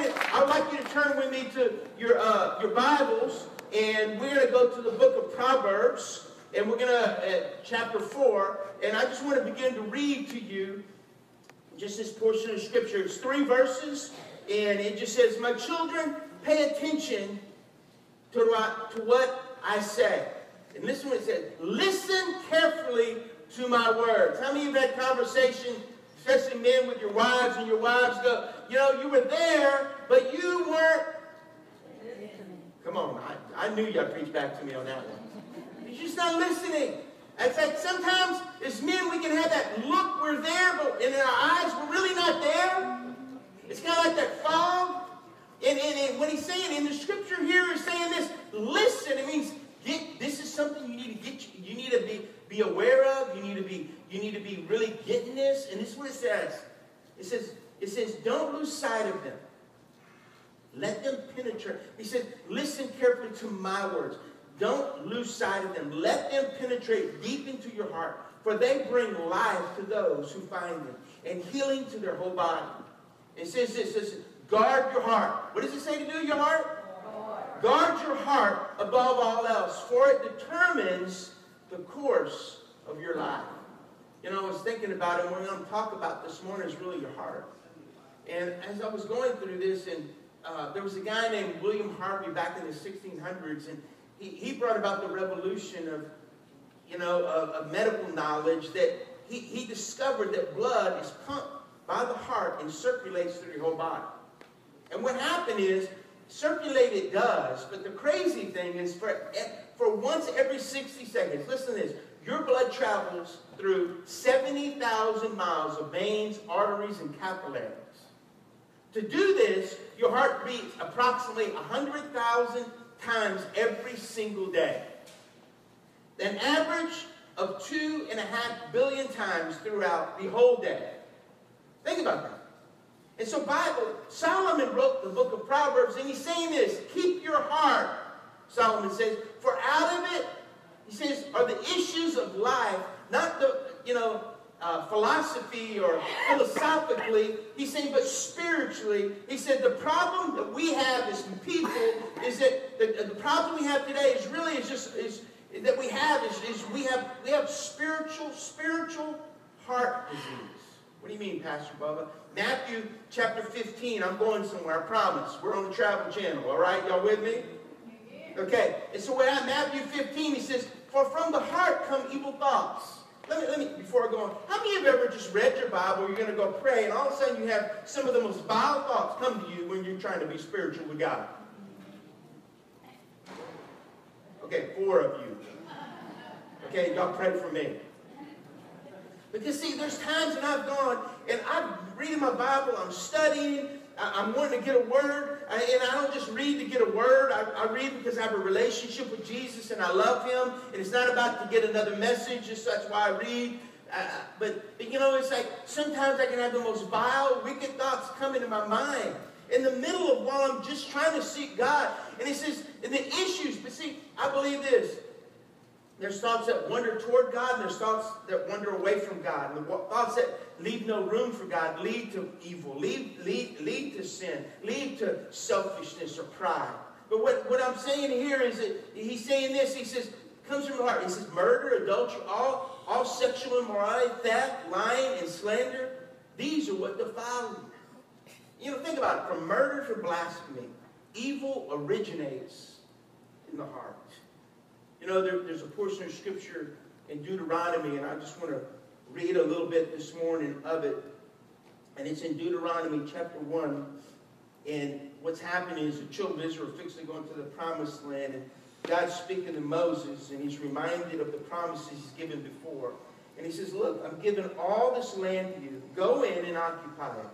I would like you to turn with me to your, uh, your Bibles, and we're going to go to the book of Proverbs, and we're going to, uh, chapter 4, and I just want to begin to read to you just this portion of Scripture. It's three verses, and it just says, My children, pay attention to what, to what I say. And listen what it says. Listen carefully to my words. How many of you had conversation, especially men with your wives, and your wives go, you know, you were there, but you weren't. Come on, I, I knew y'all preached back to me on that one. You're just not listening. It's like sometimes as men we can have that look we're there, but in our eyes we're really not there. It's kind of like that fog. And, and, and what he's saying in the scripture here is saying this, listen, it means get this is something you need to get you need to be, be aware of, you need to be you need to be really getting this. And this is what it says. It says, it says, don't lose sight of them. Let them penetrate. He said, listen carefully to my words. Don't lose sight of them. Let them penetrate deep into your heart, for they bring life to those who find them and healing to their whole body. It says this, it says, guard your heart. What does it say to do your heart? Guard your heart above all else, for it determines the course of your life. You know, I was thinking about it, and what we're going to talk about this morning is really your heart. And as I was going through this, and uh, there was a guy named William Harvey back in the 1600s, and he, he brought about the revolution of, you know, of, of medical knowledge that he, he discovered that blood is pumped by the heart and circulates through your whole body. And what happened is, circulate it does, but the crazy thing is for, for once every 60 seconds, listen to this, your blood travels through 70,000 miles of veins, arteries, and capillaries. To do this, your heart beats approximately 100,000 times every single day. An average of two and a half billion times throughout the whole day. Think about that. And so Bible, Solomon wrote the book of Proverbs, and he's saying this, keep your heart, Solomon says, for out of it, he says, are the issues of life, not the, you know, uh, philosophy or philosophically. He's saying, but spiritually. He said the problem that we have as people is that the, the problem we have today is really is just is that we have is, is we have we have spiritual spiritual heart disease. What do you mean, Pastor Bubba? Matthew chapter 15. I'm going somewhere, I promise. We're on the travel channel, all right? Y'all with me? Okay. And so we're at Matthew 15. He says, For from the heart come evil thoughts let me, let me, before I go on, how many of you have ever just read your Bible, you're going to go pray, and all of a sudden you have some of the most vile thoughts come to you when you're trying to be spiritual with God? Okay, four of you. Okay, y'all pray for me. Because see, there's times when I've gone and I'm reading my Bible, I'm studying, I'm wanting to get a word, and I don't just read to get a word. I, read because I have a relationship with Jesus and I love Him. And it's not about to get another message, just that's why I read. Uh, but, but, you know, it's like sometimes I can have the most vile, wicked thoughts come into my mind in the middle of while I'm just trying to seek God. And it says, and the issues, but see, I believe this there's thoughts that wander toward God, and there's thoughts that wander away from God. And the thoughts that leave no room for God lead to evil, lead, lead, lead to sin, lead to selfishness or pride. But what, what I'm saying here is that he's saying this, he says, comes from the heart. He says, murder, adultery, all, all sexual immorality, theft, lying, and slander, these are what defile you. You know, think about it. From murder to blasphemy, evil originates in the heart. You know, there, there's a portion of Scripture in Deuteronomy, and I just want to read a little bit this morning of it. And it's in Deuteronomy chapter 1. And what's happening is the children of Israel are fixing to go into the promised land. And God's speaking to Moses, and he's reminded of the promises he's given before. And he says, Look, I'm giving all this land to you. Go in and occupy it.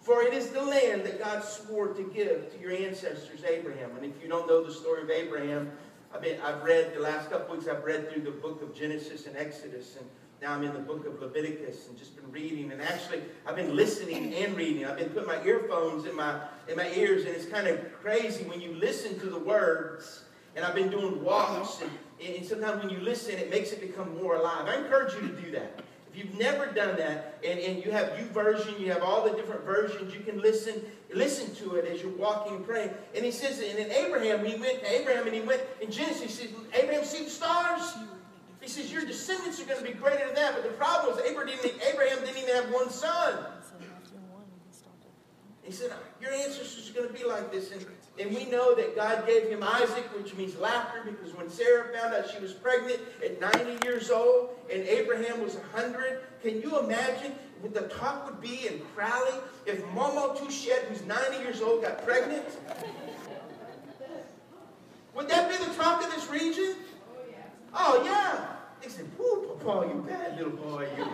For it is the land that God swore to give to your ancestors, Abraham. And if you don't know the story of Abraham, I've, been, I've read the last couple weeks, I've read through the book of Genesis and Exodus, and now I'm in the book of Leviticus and just been reading. And actually, I've been listening and reading. I've been putting my earphones in my, in my ears, and it's kind of crazy when you listen to the words. And I've been doing walks, and, and sometimes when you listen, it makes it become more alive. I encourage you to do that You've never done that, and, and you have YouVersion, you have all the different versions, you can listen listen to it as you're walking and praying. And he says, and in Abraham, he went to Abraham and he went in Genesis, he says, Abraham, see the stars? He says, Your descendants are going to be greater than that. But the problem was Abraham didn't even have one son. He said, Your ancestors are going to be like this. And, and we know that God gave him Isaac, which means laughter, because when Sarah found out she was pregnant at 90 years old and Abraham was 100, can you imagine what the talk would be in Crowley if Momo Touchet, who's 90 years old, got pregnant? Would that be the talk of this region? Oh, yeah. Oh, They said, Whoo, Paul, you bad little boy, you.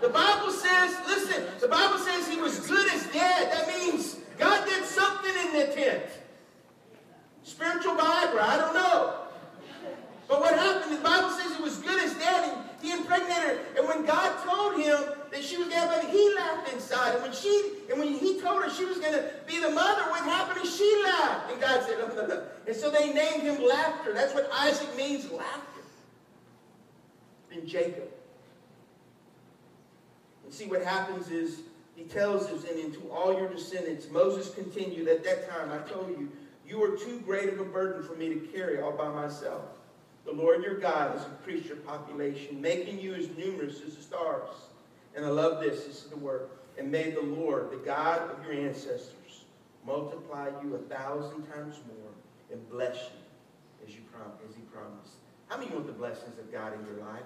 the Bible says, listen, the Bible says he was good as dead. That means God did something in the tent. Spiritual Viagra, I don't know. But what happened, the Bible says he was good as dead, and he impregnated her. And when God told him that she was going to he laughed inside. And when she, and when he told her she was going to be the mother, what happened is she laughed. And God said, no, no, no. And so they named him Laughter. That's what Isaac means, laughter. And Jacob. And see what happens is he tells us, and into all your descendants, Moses continued, at that time I told you, you are too great of a burden for me to carry all by myself. The Lord your God has increased your population, making you as numerous as the stars. And I love this, this is the word. And may the Lord, the God of your ancestors, multiply you a thousand times more and bless you as, you prom- as he promised. How many want the blessings of God in your life?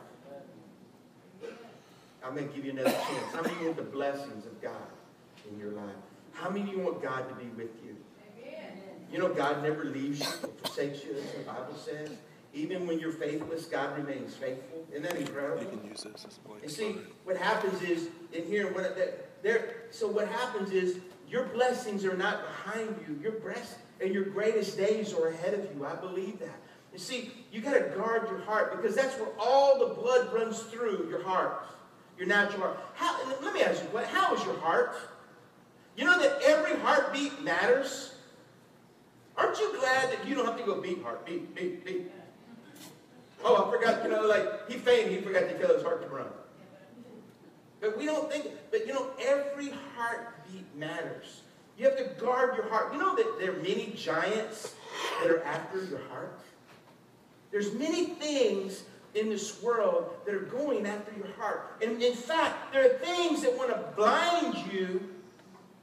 I'm going to give you another chance. How many want the blessings of God in your life? How many you want God to be with you? You know, God never leaves you or forsakes you, as the Bible says. Even when you're faithless, God remains faithful. Isn't that incredible? You can use this as a And see, what happens is, in here, when there, so what happens is, your blessings are not behind you. Your breast and your greatest days are ahead of you. I believe that. You see, you got to guard your heart because that's where all the blood runs through your heart, your natural heart. How, let me ask you, what, how is your heart? You know that every heartbeat matters? Aren't you glad that you don't have to go beat heart, beat, beat, beat? Oh, I forgot, you know, like he fainted, he forgot to tell his heart to run. But we don't think, but you know, every heartbeat matters. You have to guard your heart. You know that there are many giants that are after your heart? There's many things in this world that are going after your heart. And in fact, there are things that want to blind you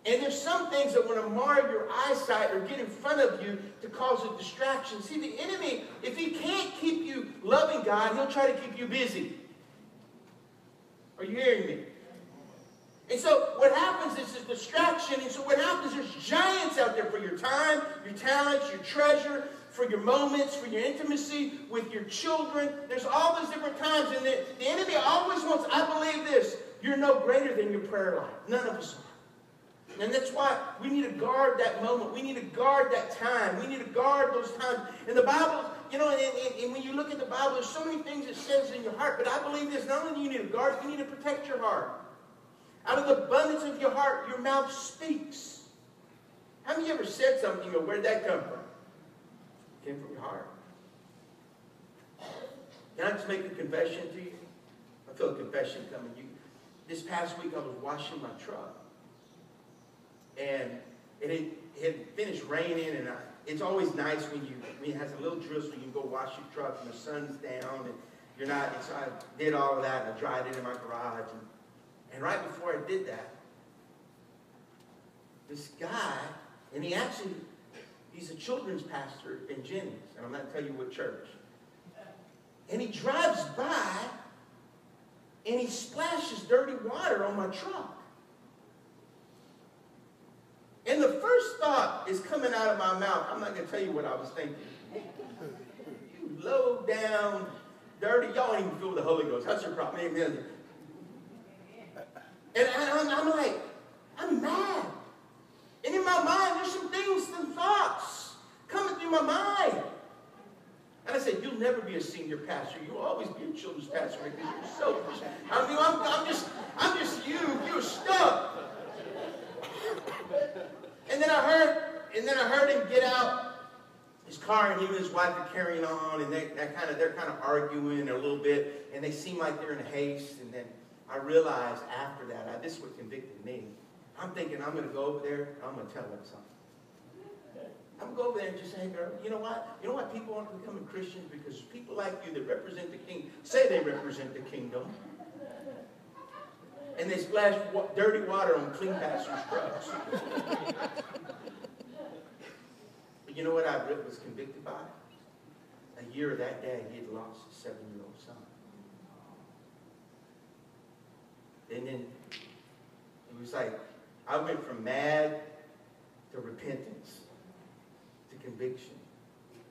and there's some things that want to mar your eyesight or get in front of you to cause a distraction. See, the enemy, if he can't keep you loving God, he'll try to keep you busy. Are you hearing me? And so what happens is a distraction. And so what happens, there's giants out there for your time, your talents, your treasure, for your moments, for your intimacy with your children. There's all those different times. And the, the enemy always wants, I believe this, you're no greater than your prayer life. None of us are. And that's why we need to guard that moment. We need to guard that time. We need to guard those times. And the Bible, you know, and, and, and when you look at the Bible, there's so many things it says in your heart. But I believe this, not only do you need to guard, you need to protect your heart. Out of the abundance of your heart, your mouth speaks. Have you ever said something or where'd that come from? Came from your heart. Can I just make a confession to you? I feel a confession coming. You, this past week I was washing my truck and it had, it had finished raining, and I, it's always nice when you when it has a little drizzle, you can go wash your truck, and the sun's down, and you're not. And so I did all of that, and I dried it in my garage, and, and right before I did that, this guy, and he actually, he's a children's pastor in Jennings, and I'm not telling you what church. And he drives by, and he splashes dirty water on my truck. And the first thought is coming out of my mouth. I'm not going to tell you what I was thinking. You low down, dirty. Y'all ain't even feel the Holy Ghost. That's your problem. Amen. And I'm, I'm like, I'm mad. And in my mind, there's some things, some thoughts coming through my mind. And I said, you'll never be a senior pastor. You'll always be a children's pastor because you're selfish. I mean, I'm, I'm just, I'm just you. You're stuck. And then I heard, and then I heard him get out his car and him and his wife are carrying on, and they, that kind of they're kind of arguing a little bit, and they seem like they're in haste. And then I realized after that, I, this is what convicted me. I'm thinking I'm going to go over there, I'm going to tell them something. I'm to go over there and just say, hey, girl, you know what? You know why people aren't becoming Christians? Because people like you that represent the king say they represent the kingdom. And they splash dirty water on clean pastors' trucks. but you know what I was convicted by? A year of that day, he had lost his seven-year-old son. And then it was like, I went from mad to repentance to conviction.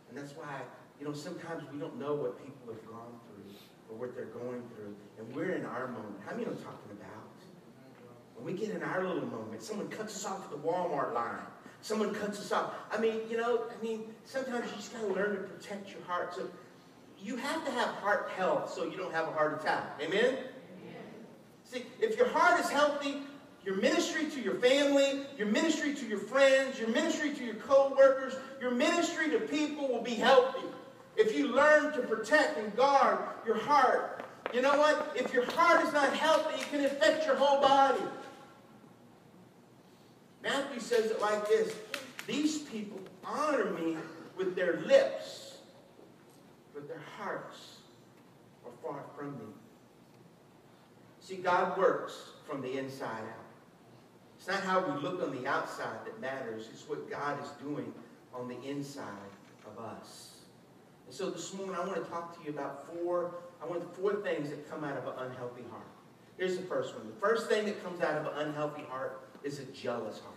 And that's why, you know, sometimes we don't know what people have gone through or what they're going through. And we're in our moment. How many know I'm talking about? When we get in our little moment, someone cuts us off at the Walmart line. Someone cuts us off. I mean, you know, I mean, sometimes you just got to learn to protect your heart. So you have to have heart health so you don't have a heart attack. Amen? Amen. See, if your heart is healthy, your ministry to your family, your ministry to your friends, your ministry to your co-workers, your ministry to people will be healthy. If you learn to protect and guard your heart, you know what? If your heart is not healthy, it can affect your whole body. Matthew says it like this These people honor me with their lips, but their hearts are far from me. See, God works from the inside out. It's not how we look on the outside that matters. It's what God is doing on the inside of us. And so this morning I want to talk to you about four, I want four things that come out of an unhealthy heart. Here's the first one. The first thing that comes out of an unhealthy heart is a jealous heart.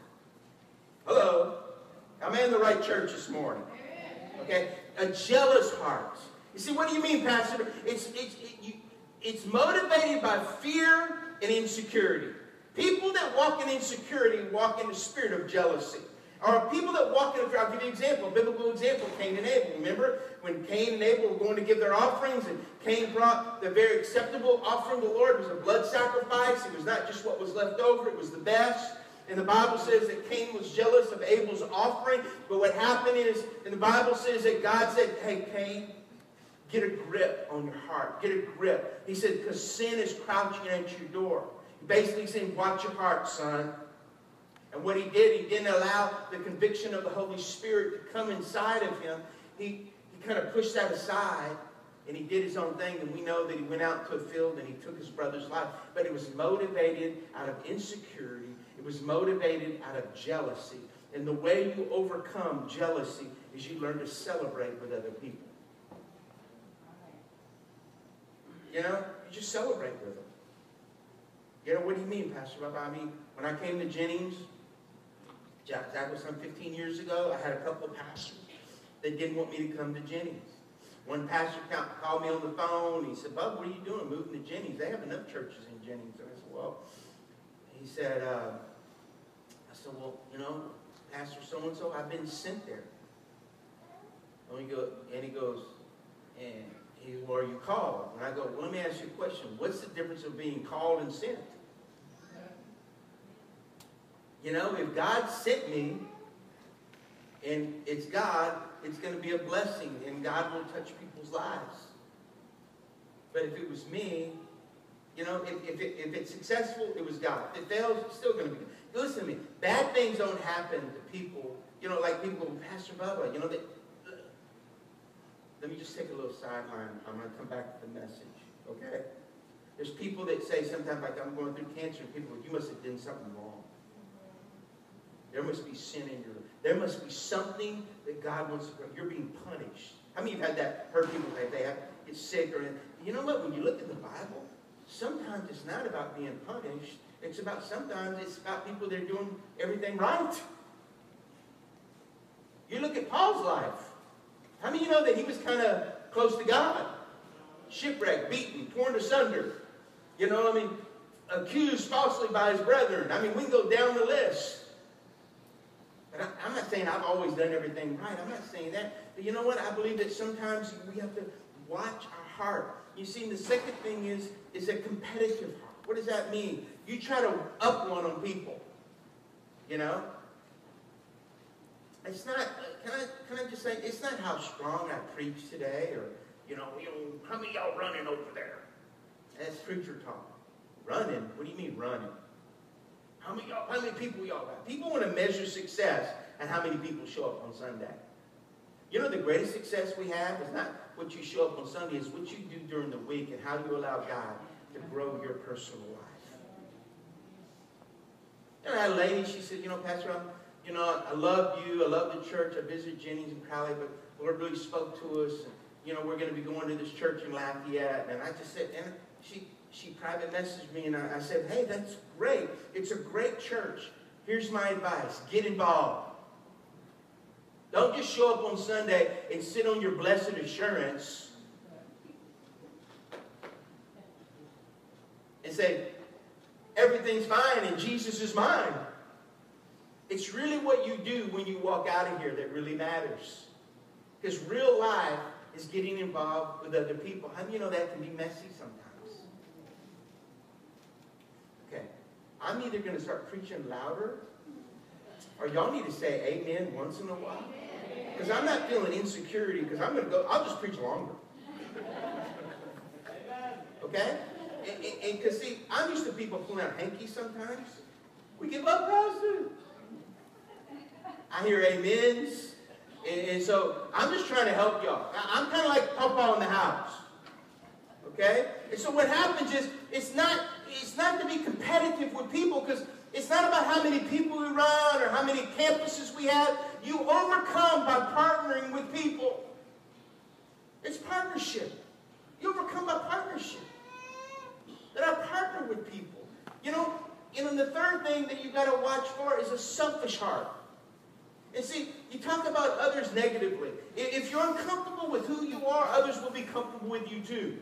Hello? I'm in the right church this morning? Okay? A jealous heart. You see, what do you mean, Pastor? It's, it's, it, you, it's motivated by fear and insecurity. People that walk in insecurity walk in the spirit of jealousy. Or people that walk in, I'll give you an example, a biblical example, Cain and Abel. Remember when Cain and Abel were going to give their offerings and Cain brought the very acceptable offering to the Lord. It was a blood sacrifice. It was not just what was left over, it was the best. And the Bible says that Cain was jealous of Abel's offering. But what happened is, and the Bible says that God said, hey, Cain, get a grip on your heart. Get a grip. He said, because sin is crouching at your door basically saying, watch your heart, son. And what he did, he didn't allow the conviction of the Holy Spirit to come inside of him. He, he kind of pushed that aside and he did his own thing. And we know that he went out to a field and he took his brother's life. But it was motivated out of insecurity, it was motivated out of jealousy. And the way you overcome jealousy is you learn to celebrate with other people. You know, you just celebrate with them. Know, what do you mean, Pastor Bob? I mean, when I came to Jennings, that was some 15 years ago, I had a couple of pastors that didn't want me to come to Jennings. One pastor called me on the phone. He said, Bub, what are you doing moving to Jennings? They have enough churches in Jennings. And I said, well, he said, uh, I said, well, you know, Pastor so-and-so, I've been sent there. And he, go, and he goes, and he, well, are you called? And I go, well, let me ask you a question. What's the difference of being called and sent? You know, if God sent me and it's God, it's going to be a blessing and God will touch people's lives. But if it was me, you know, if, if, it, if it's successful, it was God. If it fails, it's still going to be God. Listen to me. Bad things don't happen to people, you know, like people Pastor Bubba, you know, they, let me just take a little sideline. I'm going to come back to the message, okay? There's people that say sometimes, like, I'm going through cancer, and people, you must have done something wrong. There must be sin in your life. There must be something that God wants to bring. You're being punished. How many of you have had that? Heard people say they have get sick or you know what? When you look at the Bible, sometimes it's not about being punished. It's about sometimes it's about people that are doing everything right. You look at Paul's life. How many of you know that he was kind of close to God? Shipwrecked, beaten, torn asunder. You know what I mean? Accused falsely by his brethren. I mean, we can go down the list. And I, am not saying I've always done everything right. I'm not saying that. But you know what? I believe that sometimes we have to watch our heart. You see, the second thing is, is a competitive heart. What does that mean? You try to up one on people. You know? it's not, can I, can I just say, it's not how strong I preach today or, you know, you know, how many y'all running over there? That's preacher talk. Running? What do you mean running? How many, how many people y'all got? People want to measure success and how many people show up on Sunday. You know the greatest success we have is not what you show up on Sunday, it's what you do during the week and how you allow God to grow your personal life. And I had a lady, she said, you know, Pastor, I'm, you know, I love you, I love the church, I visited Jennings and Crowley, but Lord really spoke to us, and, you know, we're going to be going to this church in Lafayette. And I just said, and she, she private messaged me, and I, I said, hey, that's great. It's a great church. Here's my advice. Get involved. Don't just show up on Sunday and sit on your blessed assurance and say, everything's fine and Jesus is mine. It's really what you do when you walk out of here that really matters. Because real life is getting involved with other people. How do you know that can be messy sometimes? Okay. I'm either going to start preaching louder or y'all need to say amen once in a while. Because I'm not feeling insecurity because I'm going to go, I'll just preach longer. Okay? And because, see, I'm used to people pulling out hankies sometimes. We give up, Pastor. I hear amens. And, and, so I'm just trying to help y'all. I'm kind of like Papa in the house. Okay? And so what happens is it's not it's not to be competitive with people because it's not about how many people we run or how many campuses we have. You overcome by partnering with people. It's partnership. You overcome by partnership. That I partner with people. You know, and then the third thing that you got to watch for is a selfish heart. And see, you talk about others negatively. If you're uncomfortable with who you are, others will be comfortable with you too.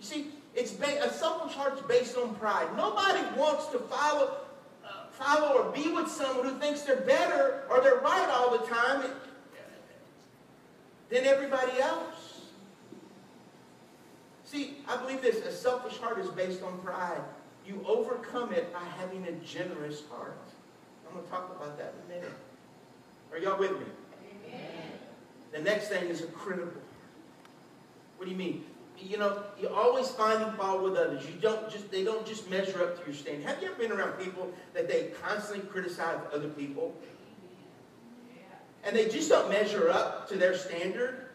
You see, it's a selfish heart's based on pride. Nobody wants to follow, uh, follow or be with someone who thinks they're better or they're right all the time than everybody else. See, I believe this: a selfish heart is based on pride. You overcome it by having a generous heart. I'm going to talk about that in a minute. Are y'all with me? Amen. The next thing is a critical. What do you mean? You know, you're always finding fault with others. You don't just they don't just measure up to your standard. Have you ever been around people that they constantly criticize other people? And they just don't measure up to their standard?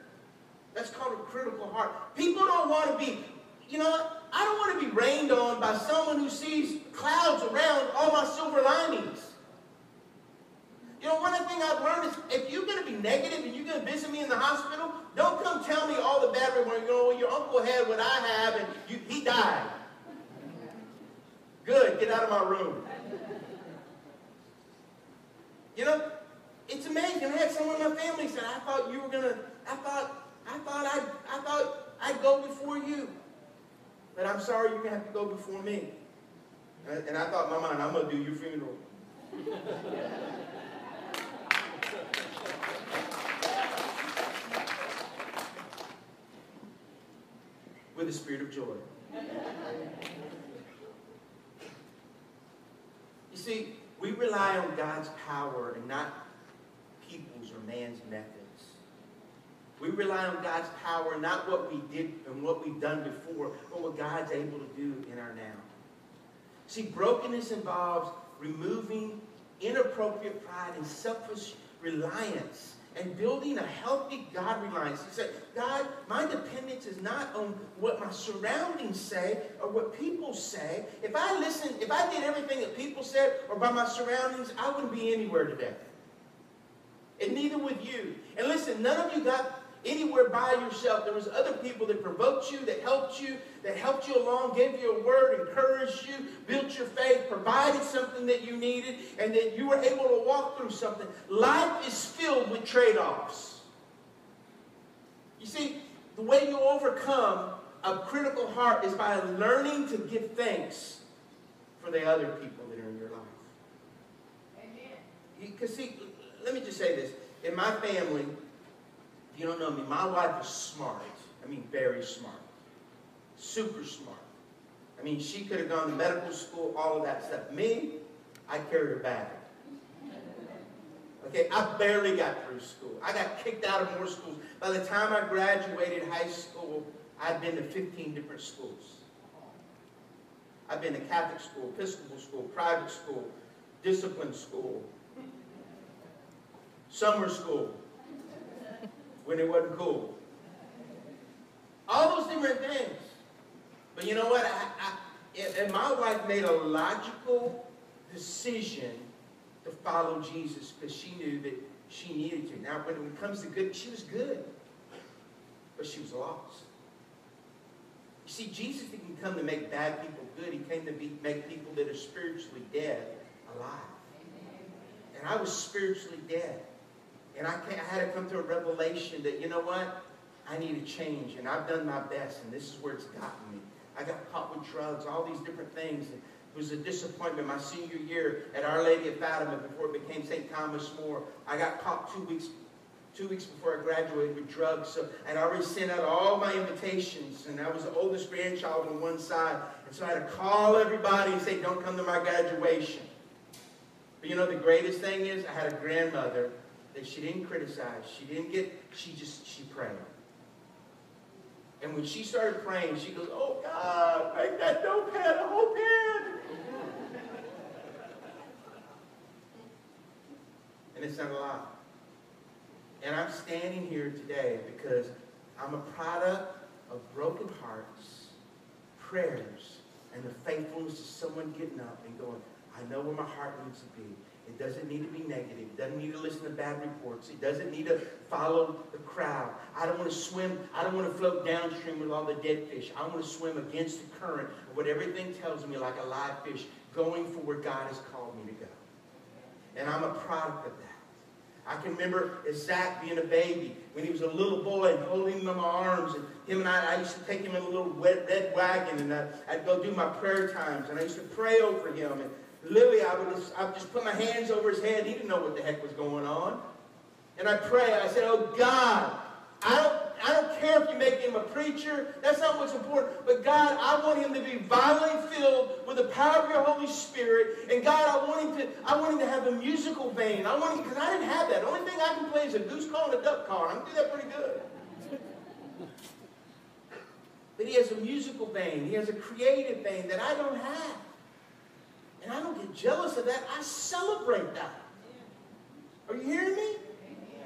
That's called a critical heart. People don't want to be, you know, I don't want to be rained on by someone who sees clouds around all my silver linings. You know, one thing I've learned is if you're going to be negative and you're going to visit me in the hospital, don't come tell me all the bad remarks. You know, your uncle had what I have and you, he died. Good, get out of my room. You know, it's amazing. I had someone in my family said, I thought you were going to, I thought, I thought I'd, I thought I'd go before you. But I'm sorry you're going to have to go before me. And I thought my mind, I'm going to do your funeral. With a spirit of joy. You see, we rely on God's power and not people's or man's methods. We rely on God's power, not what we did and what we've done before, but what God's able to do in our now. See, brokenness involves removing inappropriate pride and selfish reliance and building a healthy God reliance. He said, God, my dependence is not on what my surroundings say or what people say. If I listened, if I did everything that people said or by my surroundings, I wouldn't be anywhere today. And neither would you. And listen, none of you got anywhere by yourself. There was other people that provoked you, that helped you, that helped you along, gave you a word, encouraged you, built your faith, provided something that you needed, and then you were able to walk through something. Life is filled with trade-offs. You see, the way you overcome a critical heart is by learning to give thanks for the other people that are in your life. Amen. Because see, let me just say this. In my family, you don't know me, my wife is smart. I mean, very smart. Super smart. I mean, she could have gone to medical school, all of that stuff. Me, I carried a bag. Okay, I barely got through school. I got kicked out of more schools. By the time I graduated high school, I'd been to 15 different schools. I've been to Catholic school, Episcopal school, private school, discipline school, summer school, when it wasn't cool. All those different things. But you know what? I, I, and my wife made a logical decision to follow Jesus because she knew that she needed to. Now, when it comes to good, she was good, but she was lost. You see, Jesus didn't come to make bad people good. He came to be, make people that are spiritually dead alive. And I was spiritually dead. And I, I had to come to a revelation that, you know what? I need to change. And I've done my best, and this is where it's gotten me. I got caught with drugs, all these different things. It was a disappointment my senior year at Our Lady of Fatima before it became St. Thomas More. I got caught two weeks two weeks before I graduated with drugs. So, and I already sent out all my invitations, and I was the oldest grandchild on one side. And so I had to call everybody and say, don't come to my graduation. But you know, the greatest thing is I had a grandmother that she didn't criticize. She didn't get, she just, she prayed. And when she started praying, she goes, oh God, make that notepad a whole pen. and it's not a lie. And I'm standing here today because I'm a product of broken hearts, prayers, and the faithfulness of someone getting up and going, I know where my heart needs to be. It doesn't need to be negative. It doesn't need to listen to bad reports. It doesn't need to follow the crowd. I don't want to swim. I don't want to float downstream with all the dead fish. I want to swim against the current of what everything tells me like a live fish, going for where God has called me to go. And I'm a product of that. I can remember Zach being a baby, when he was a little boy and holding him in my arms, and him and I, I used to take him in a little red, red wagon, and I, I'd go do my prayer times, and I used to pray over him, and literally I would just, I would just put my hands over his head. He didn't know what the heck was going on. And I pray, I said, oh God, I don't I don't care if you make him a preacher. That's not what's important. But God, I want him to be violently filled with the power of your Holy Spirit. And God, I want him to, I want him to have a musical vein. I want him, because I didn't have that. The only thing I can play is a goose call and a duck call. I can do that pretty good. But he has a musical vein. He has a creative vein that I don't have. And I don't get jealous of that. I celebrate that. Are you hearing me?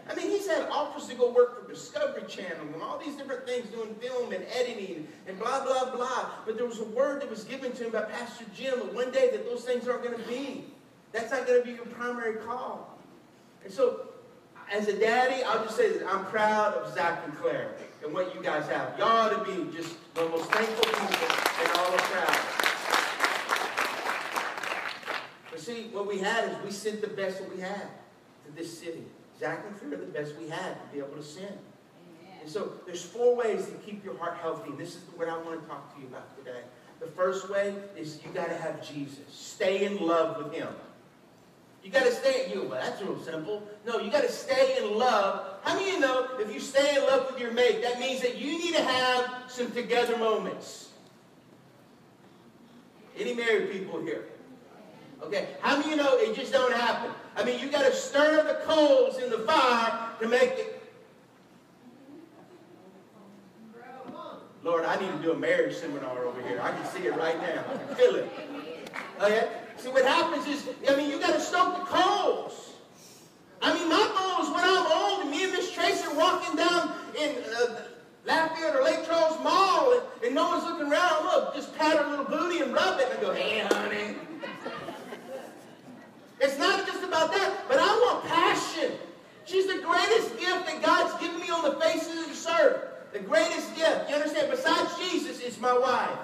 I mean, he's had offers to go work for Discovery Channel and all these different things, doing film and editing and blah, blah, blah. But there was a word that was given to him by Pastor Jim that one day that those things aren't going to be. That's not going to be your primary call. And so, as a daddy, I'll just say that I'm proud of Zach and Claire and what you guys have. Y'all ought to be just the most thankful people and all are proud. But see, what we had is we sent the best that we had to this city. Zach and are the best we had to be able to sin. Amen. And so there's four ways to keep your heart healthy. And this is what I want to talk to you about today. The first way is you got to have Jesus. Stay in love with him. You got to stay, you, well, that's real simple. No, you got to stay in love. How many of you know if you stay in love with your mate, that means that you need to have some together moments? Any married people here? Okay, how many you know it just don't happen? I mean, you got to stir the coals in the fire to make it. Lord, I need to do a marriage seminar over here. I can see it right now. I can feel it. Okay? See, what happens is, I mean, you got to stoke the coals. I mean, my goal is when I'm old and me and Miss Tracy are walking down in uh, Lafayette or Lake Charles Mall and, and no one's looking around. Look, just pat her little booty and rub it and go, hey, honey. It's not just about that, but I want passion. She's the greatest gift that God's given me on the face of the earth. The greatest gift. You understand? Besides Jesus, is my wife.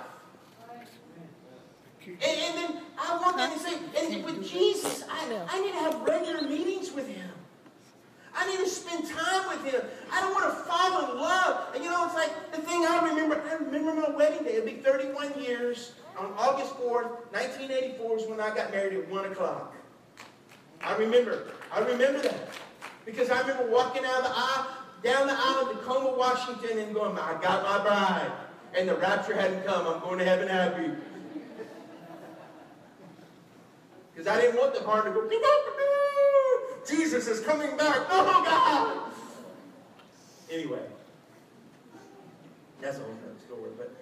And, and then I want them to say, and with Jesus, I, I need to have regular meetings with him. I need to spend time with him. I don't want to fall in love. And you know, it's like the thing I remember, I remember my wedding day. It'll be 31 years. On August 4th, 1984 is when I got married at 1 o'clock. I remember. I remember that. Because I remember walking down the aisle, down the aisle in Tacoma, Washington, and going, I got my bride. And the rapture hadn't come. I'm going to heaven happy. Because I didn't want the horn to go, Jesus is coming back. Oh, God. Anyway, that's a whole other story. But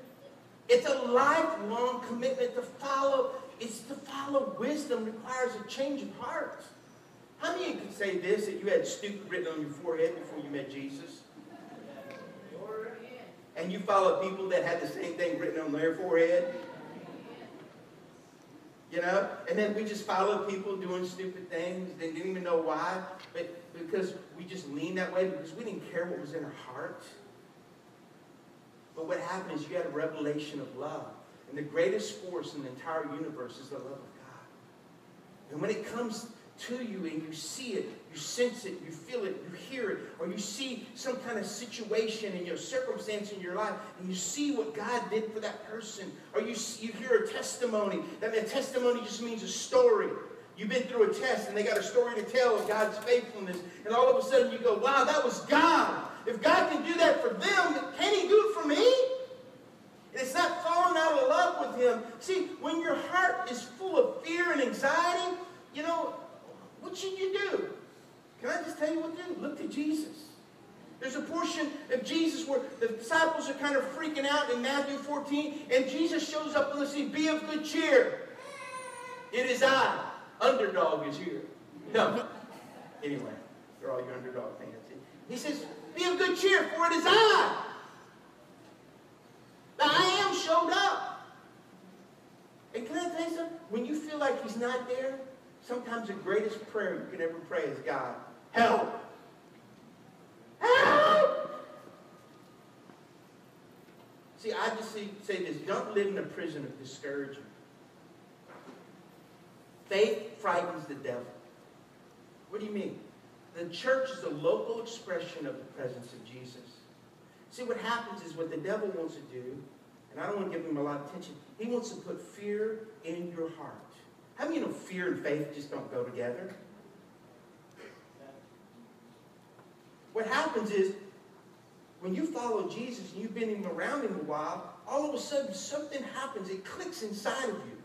it's a lifelong commitment to follow. It's to follow wisdom requires a change of heart. How many of you can say this, that you had stupid written on your forehead before you met Jesus? And you followed people that had the same thing written on their forehead? You know? And then we just follow people doing stupid things. They didn't even know why. But because we just leaned that way because we didn't care what was in our heart. But what happened is you had a revelation of love. And the greatest force in the entire universe is the love of God. And when it comes to you and you see it, you sense it, you feel it, you hear it, or you see some kind of situation in your circumstance in your life, and you see what God did for that person, or you, you hear a testimony. That a testimony just means a story. You've been through a test and they got a story to tell of God's faithfulness, and all of a sudden you go, wow, that was God. If God can do that for them, can He do it for me? It's not falling out of love with Him. See, when your heart is full of fear and anxiety, you know, what should you do? Can I just tell you what to do? Look to Jesus. There's a portion of Jesus where the disciples are kind of freaking out in Matthew 14, and Jesus shows up and let's be of good cheer. It is I. Underdog is here. No. Anyway, they're all your underdog fans. He says, be of good cheer, for it is I. The I am showed up. And can I tell you something? When you feel like he's not there, sometimes the greatest prayer you can ever pray is God, help. Help! See, I just say, say this. Don't live in a prison of discouragement. Faith frightens the devil. What do you mean? The church is a local expression of the presence of Jesus. See, what happens is what the devil wants to do, and I don't want to give him a lot of attention, he wants to put fear in your heart. How many you know fear and faith just don't go together? What happens is, when you follow Jesus and you've been around him a while, all of a sudden something happens. It clicks inside of you.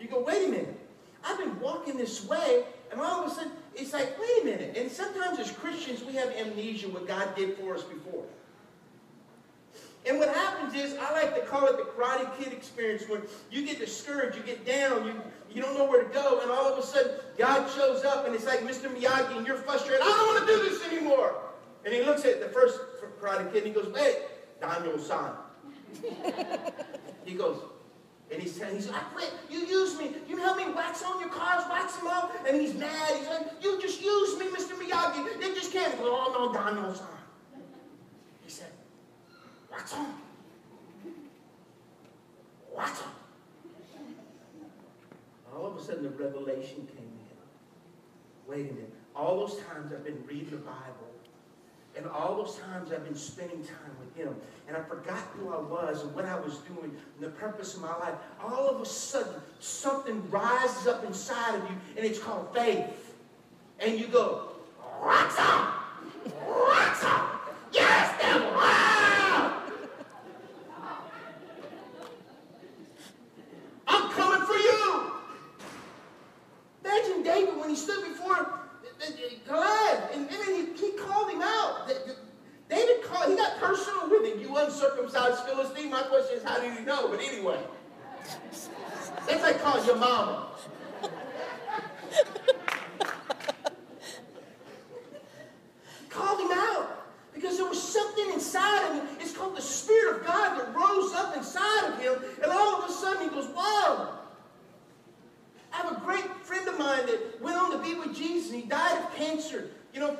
You go, wait a minute. I've been walking this way, and all of a sudden, it's like, wait a minute. And sometimes as Christians, we have amnesia what God did for us before. And what happens is, I like to call it the Karate Kid experience, when you get discouraged, you get down, you, you don't know where to go, and all of a sudden, God shows up, and it's like Mr. Miyagi, and you're frustrated. I don't want to do this anymore. And he looks at the first Karate Kid, and he goes, hey, Daniel-san. he goes, and he's saying, he's like, I quit. You use me. You help me wax on your cars, wax them up. And he's mad. He's like, you just use me, Mr. Miyagi. They just can't. Oh, no, Daniel-san. Wax on. All of a sudden, the revelation came in. Wait a minute. All those times I've been reading the Bible, and all those times I've been spending time with him, and I forgot who I was and what I was doing and the purpose of my life. All of a sudden, something rises up inside of you, and it's called faith. And you go, What's up? What's up? Yes, devil! Ah! I'm coming for you! Imagine David when he stood before Goliath, and, and he, he called him out. David called, he got personal with him. You uncircumcised Philistine. My question is, how do you know? But anyway, that's like calling your mama. called him out because there was something inside of him. It's called the Spirit of God that rose up inside of him, and all of a sudden he goes, "Whoa!" I have a great friend of mine that went on to be with Jesus, and he died of cancer. You know,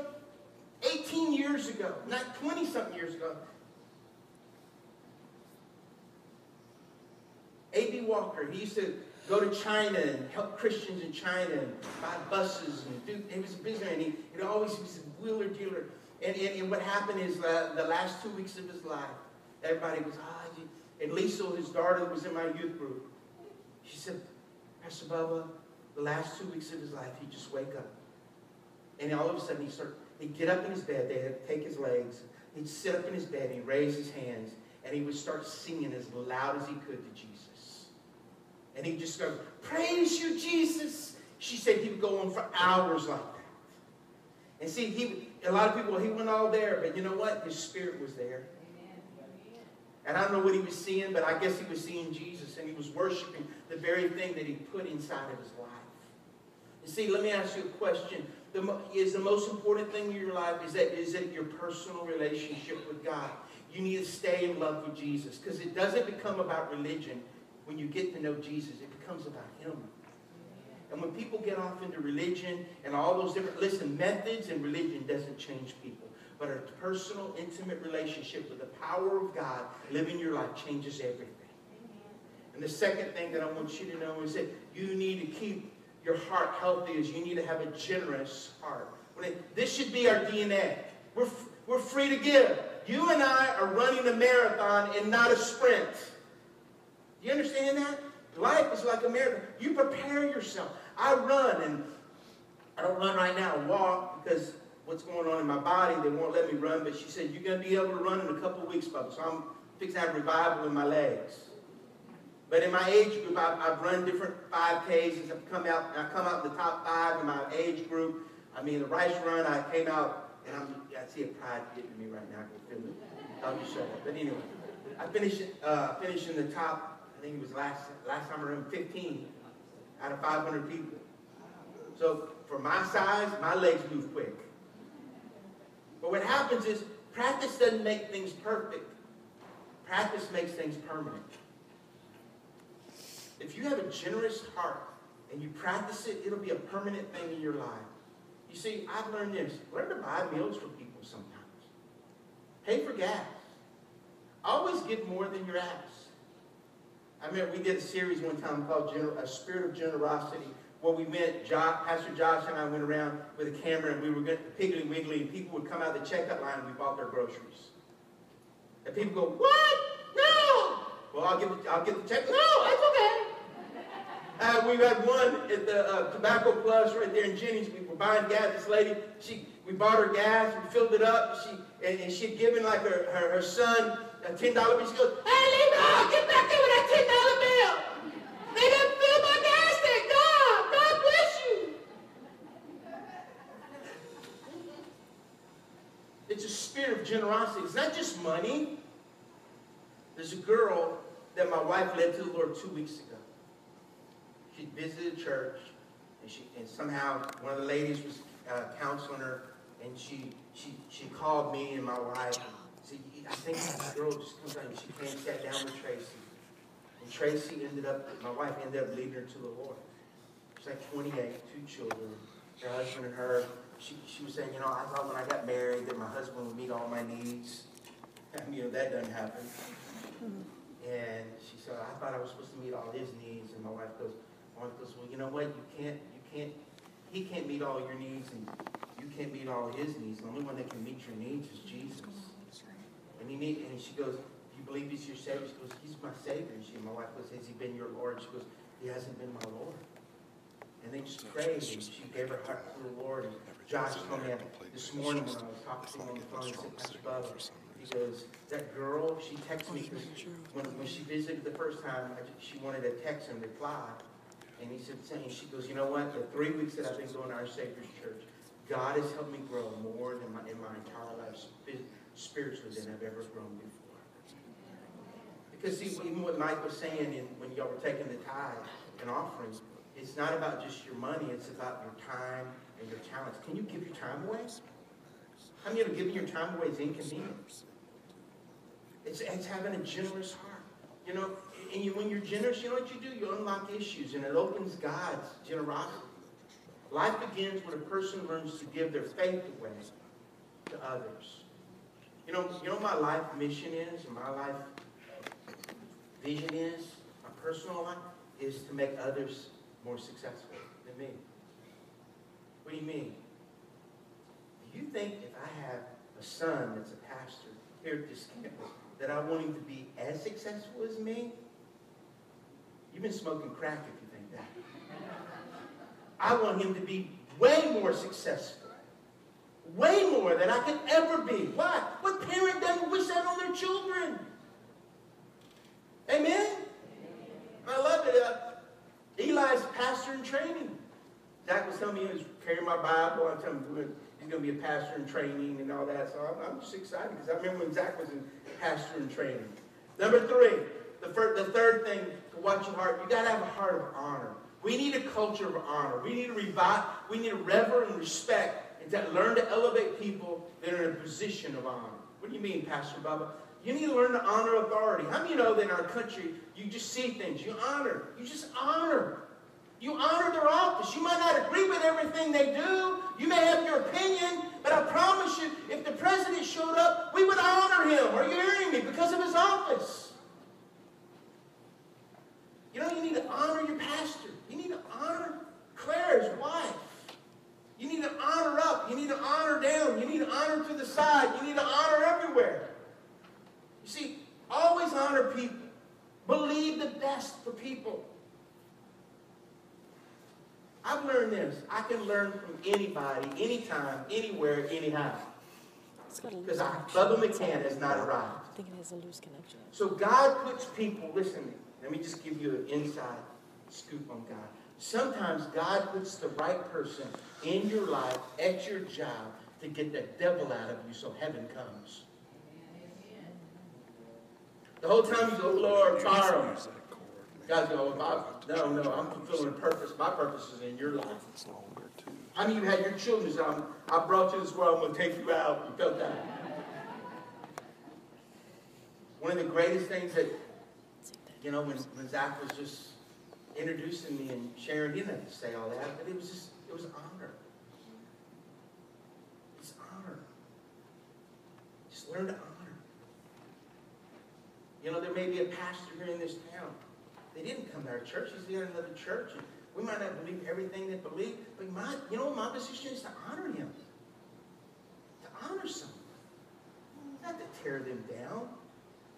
18 years ago, not 20 something years ago. A.B. Walker, he used to go to China and help Christians in China and buy buses and do, he was a businessman. He, he always he was a wheeler dealer. And, and, what happened is uh, the last two weeks of his life, everybody was, ah, oh, and Lisa, his daughter, was in my youth group. She said, Pastor Bubba, the last two weeks of his life, he'd just wake up. And all of a sudden, he started, he'd get up in his bed, they'd take his legs, he'd sit up in his bed, he'd raise his hands, and he would start singing as loud as he could to Jesus. And he'd just go, Praise you, Jesus. She said he would go on for hours like that. And see, he a lot of people, he went all there, but you know what? His spirit was there. And I don't know what he was seeing, but I guess he was seeing Jesus and he was worshiping the very thing that he put inside of his life. You see, let me ask you a question. The, is the most important thing in your life, is that, is it your personal relationship with God? You need to stay in love with Jesus because it doesn't become about religion when you get to know Jesus. It becomes about him. And when people get off into religion and all those different, listen, methods and religion doesn't change people. But a personal, intimate relationship with the power of God living your life changes everything. And the second thing that I want you to know is that you need to keep your heart healthy is you need to have a generous heart. This should be our DNA. We're, we're free to give. You and I are running a marathon and not a sprint. Do you understand that? Life is like a marathon. You prepare yourself. I run, and I don't run right now. I walk because what's going on in my body. They won't let me run. But she said, you're going to be able to run in a couple weeks, Bubba. So I'm fixing to have revival in my legs. But in my age group, I've, I've run different 5Ks. I've come out, I come out in the top five in my age group. I mean, the Rice Run, I came out, and I'm, I see a pride getting me right now. I can feel it. I'll just shut up. But anyway, I finished, uh, in the top, I think it was last, last time ran 15 out of 500 people. So for my size, my legs move quick. But what happens is practice doesn't make things perfect. Practice makes things permanent. If you have a generous heart and you practice it, it'll be a permanent thing in your life. You see, I've learned this. Learn to buy meals for people sometimes. Pay for gas. Always give more than your ask. I remember we did a series one time called A Spirit of Generosity where we went, Pastor Josh and I went around with a camera and we were Piggly Wiggly and people would come out the checkout line and we bought their groceries. And people go, what? No! Well, I'll the, I'll get the check. No, that's okay. Uh, we had one at the uh, Tobacco Plus right there in Jennings. We were buying gas. This lady, she, we bought her gas. We filled it up. She and, and she had given like her, her, her son a ten dollar bill. She goes, "Hey, Leroy, get back there with that ten dollar bill. They didn't fill my gas tank. God, God bless you." It's a spirit of generosity. It's not just money. There's a girl that my wife led to the Lord two weeks ago she visited church, and she and somehow one of the ladies was uh, counseling her, and she she she called me and my wife. Comes out and she came sat down with Tracy, and Tracy ended up. My wife ended up leading her to the Lord. She's like 28, two children, her husband and her. She, she was saying, you know, I thought when I got married that my husband would meet all my needs. And, you know, that doesn't happen. And she said, I thought I was supposed to meet all his needs. And my wife goes, my wife goes, well, you know what? You can't, you can't, he can't meet all your needs and you can't meet all his needs. The only one that can meet your needs is Jesus. And he need, and she goes, do you believe he's your Savior? She goes, he's my Savior. And she, my wife goes, has he been your Lord? She goes, he hasn't been my Lord. And they just prayed, and she gave her heart to the Lord. And Josh told me this morning when I was talking to him on the phone, he said, Pastor Bubba, he goes, that girl, she texted me when, when she visited the first time, she wanted a text and reply. And he said, saying, she goes, you know what? The three weeks that I've been going to our Savior's Church, God has helped me grow more than my, in my entire life spiritually than I've ever grown before. Because see, even what Mike was saying in, when y'all were taking the tithe and offerings, it's not about just your money, it's about your time and your talents. Can you give your time away? Of you giving your time away is inconvenient? It's, it's having a generous heart. You know, and you, when you're generous, you know what you do? You unlock issues, and it opens God's generosity. Life begins when a person learns to give their faith away to others. You know, you know my life mission is, my life vision is, my personal life, is to make others more successful than me. What do you mean? Do you think if I have a son that's a pastor here at this campus, that I want him to be as successful as me? You've been smoking crack if you think that. I want him to be way more successful. Way more than I could ever be. Why? What parent doesn't wish that on their children? Amen? I love it. Uh, Eli's pastor in training. Zach was telling me he was carrying my Bible. I'm telling him he's going to be a pastor in training and all that. So I'm, I'm just excited because I remember when Zach was in pastor in training. Number three, the, first, the third thing to watch your heart, you got to have a heart of honor. We need a culture of honor. We need to revive, we need to rever and respect and to learn to elevate people that are in a position of honor. What do you mean, Pastor Bubba? You need to learn to honor authority. How many you know that in our country, you just see things, you honor, you just honor. You honor their office. You might not agree with everything they do. You may have your opinion, but I promise you, if the president showed up, we would honor him. Are you hearing me? Because of his office. You know, you need to honor your pastor. You need to honor Claire's wife. You need to honor up. You need to honor down. You need to honor to the side. You need to honor everywhere. You see, always honor people. Believe the best for people. I've learned this. I can learn from anybody, anytime, anywhere, anyhow. Because Bubba McCann has not arrived. I think it has a loose connection. So God puts people, listen, let me just give you an inside scoop on God. Sometimes God puts the right person in your life, at your job, to get the devil out of you so heaven comes. The whole time you go, oh, Lord, fire him. God's going, oh, no, no, I'm fulfilling a purpose. My purpose is in your life. How many of you had your children say, I brought you this world, I'm going to take you out? You felt that? One of the greatest things that, you know, when, when Zach was just introducing me and sharing, he didn't have to say all that, but it was just, it was honor. It's honor. Just learn to honor. You know, there may be a pastor here in this town. They didn't come to our church. He's in another church. We might not believe everything they believe, but my, you know, my position is to honor him. To honor someone. Not to tear them down.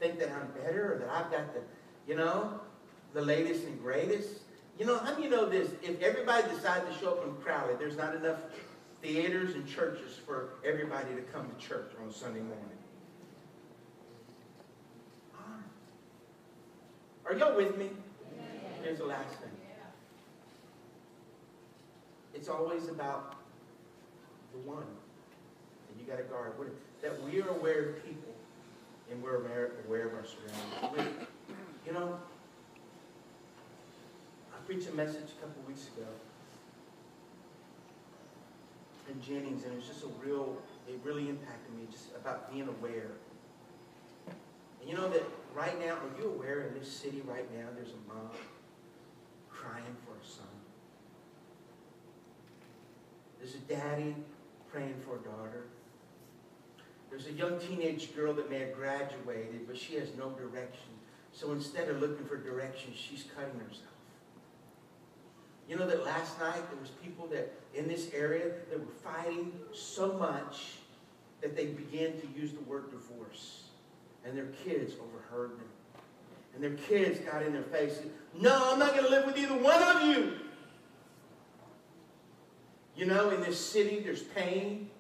Think that I'm better or that I've got the, you know, the latest and greatest. You know, how do you know this? If everybody decided to show up in Crowley, there's not enough theaters and churches for everybody to come to church on Sunday morning. Are y'all with me? Here's the last thing. It's always about the one. And you got to guard. That we are aware of people and we're aware of our surroundings. you know, preached a message a couple weeks ago in Jennings, and it was just a real, it really impacted me just about being aware. And you know that right now, are you aware in this city right now there's a mom crying for a son? There's a daddy praying for a daughter. There's a young teenage girl that may have graduated, but she has no direction. So instead of looking for direction, she's cutting herself. You know that last night there was people that in this area that were fighting so much that they began to use the word divorce. And their kids overheard them. And their kids got in their faces, No, I'm not going to live with either one of you. You know, in this city, there's pain.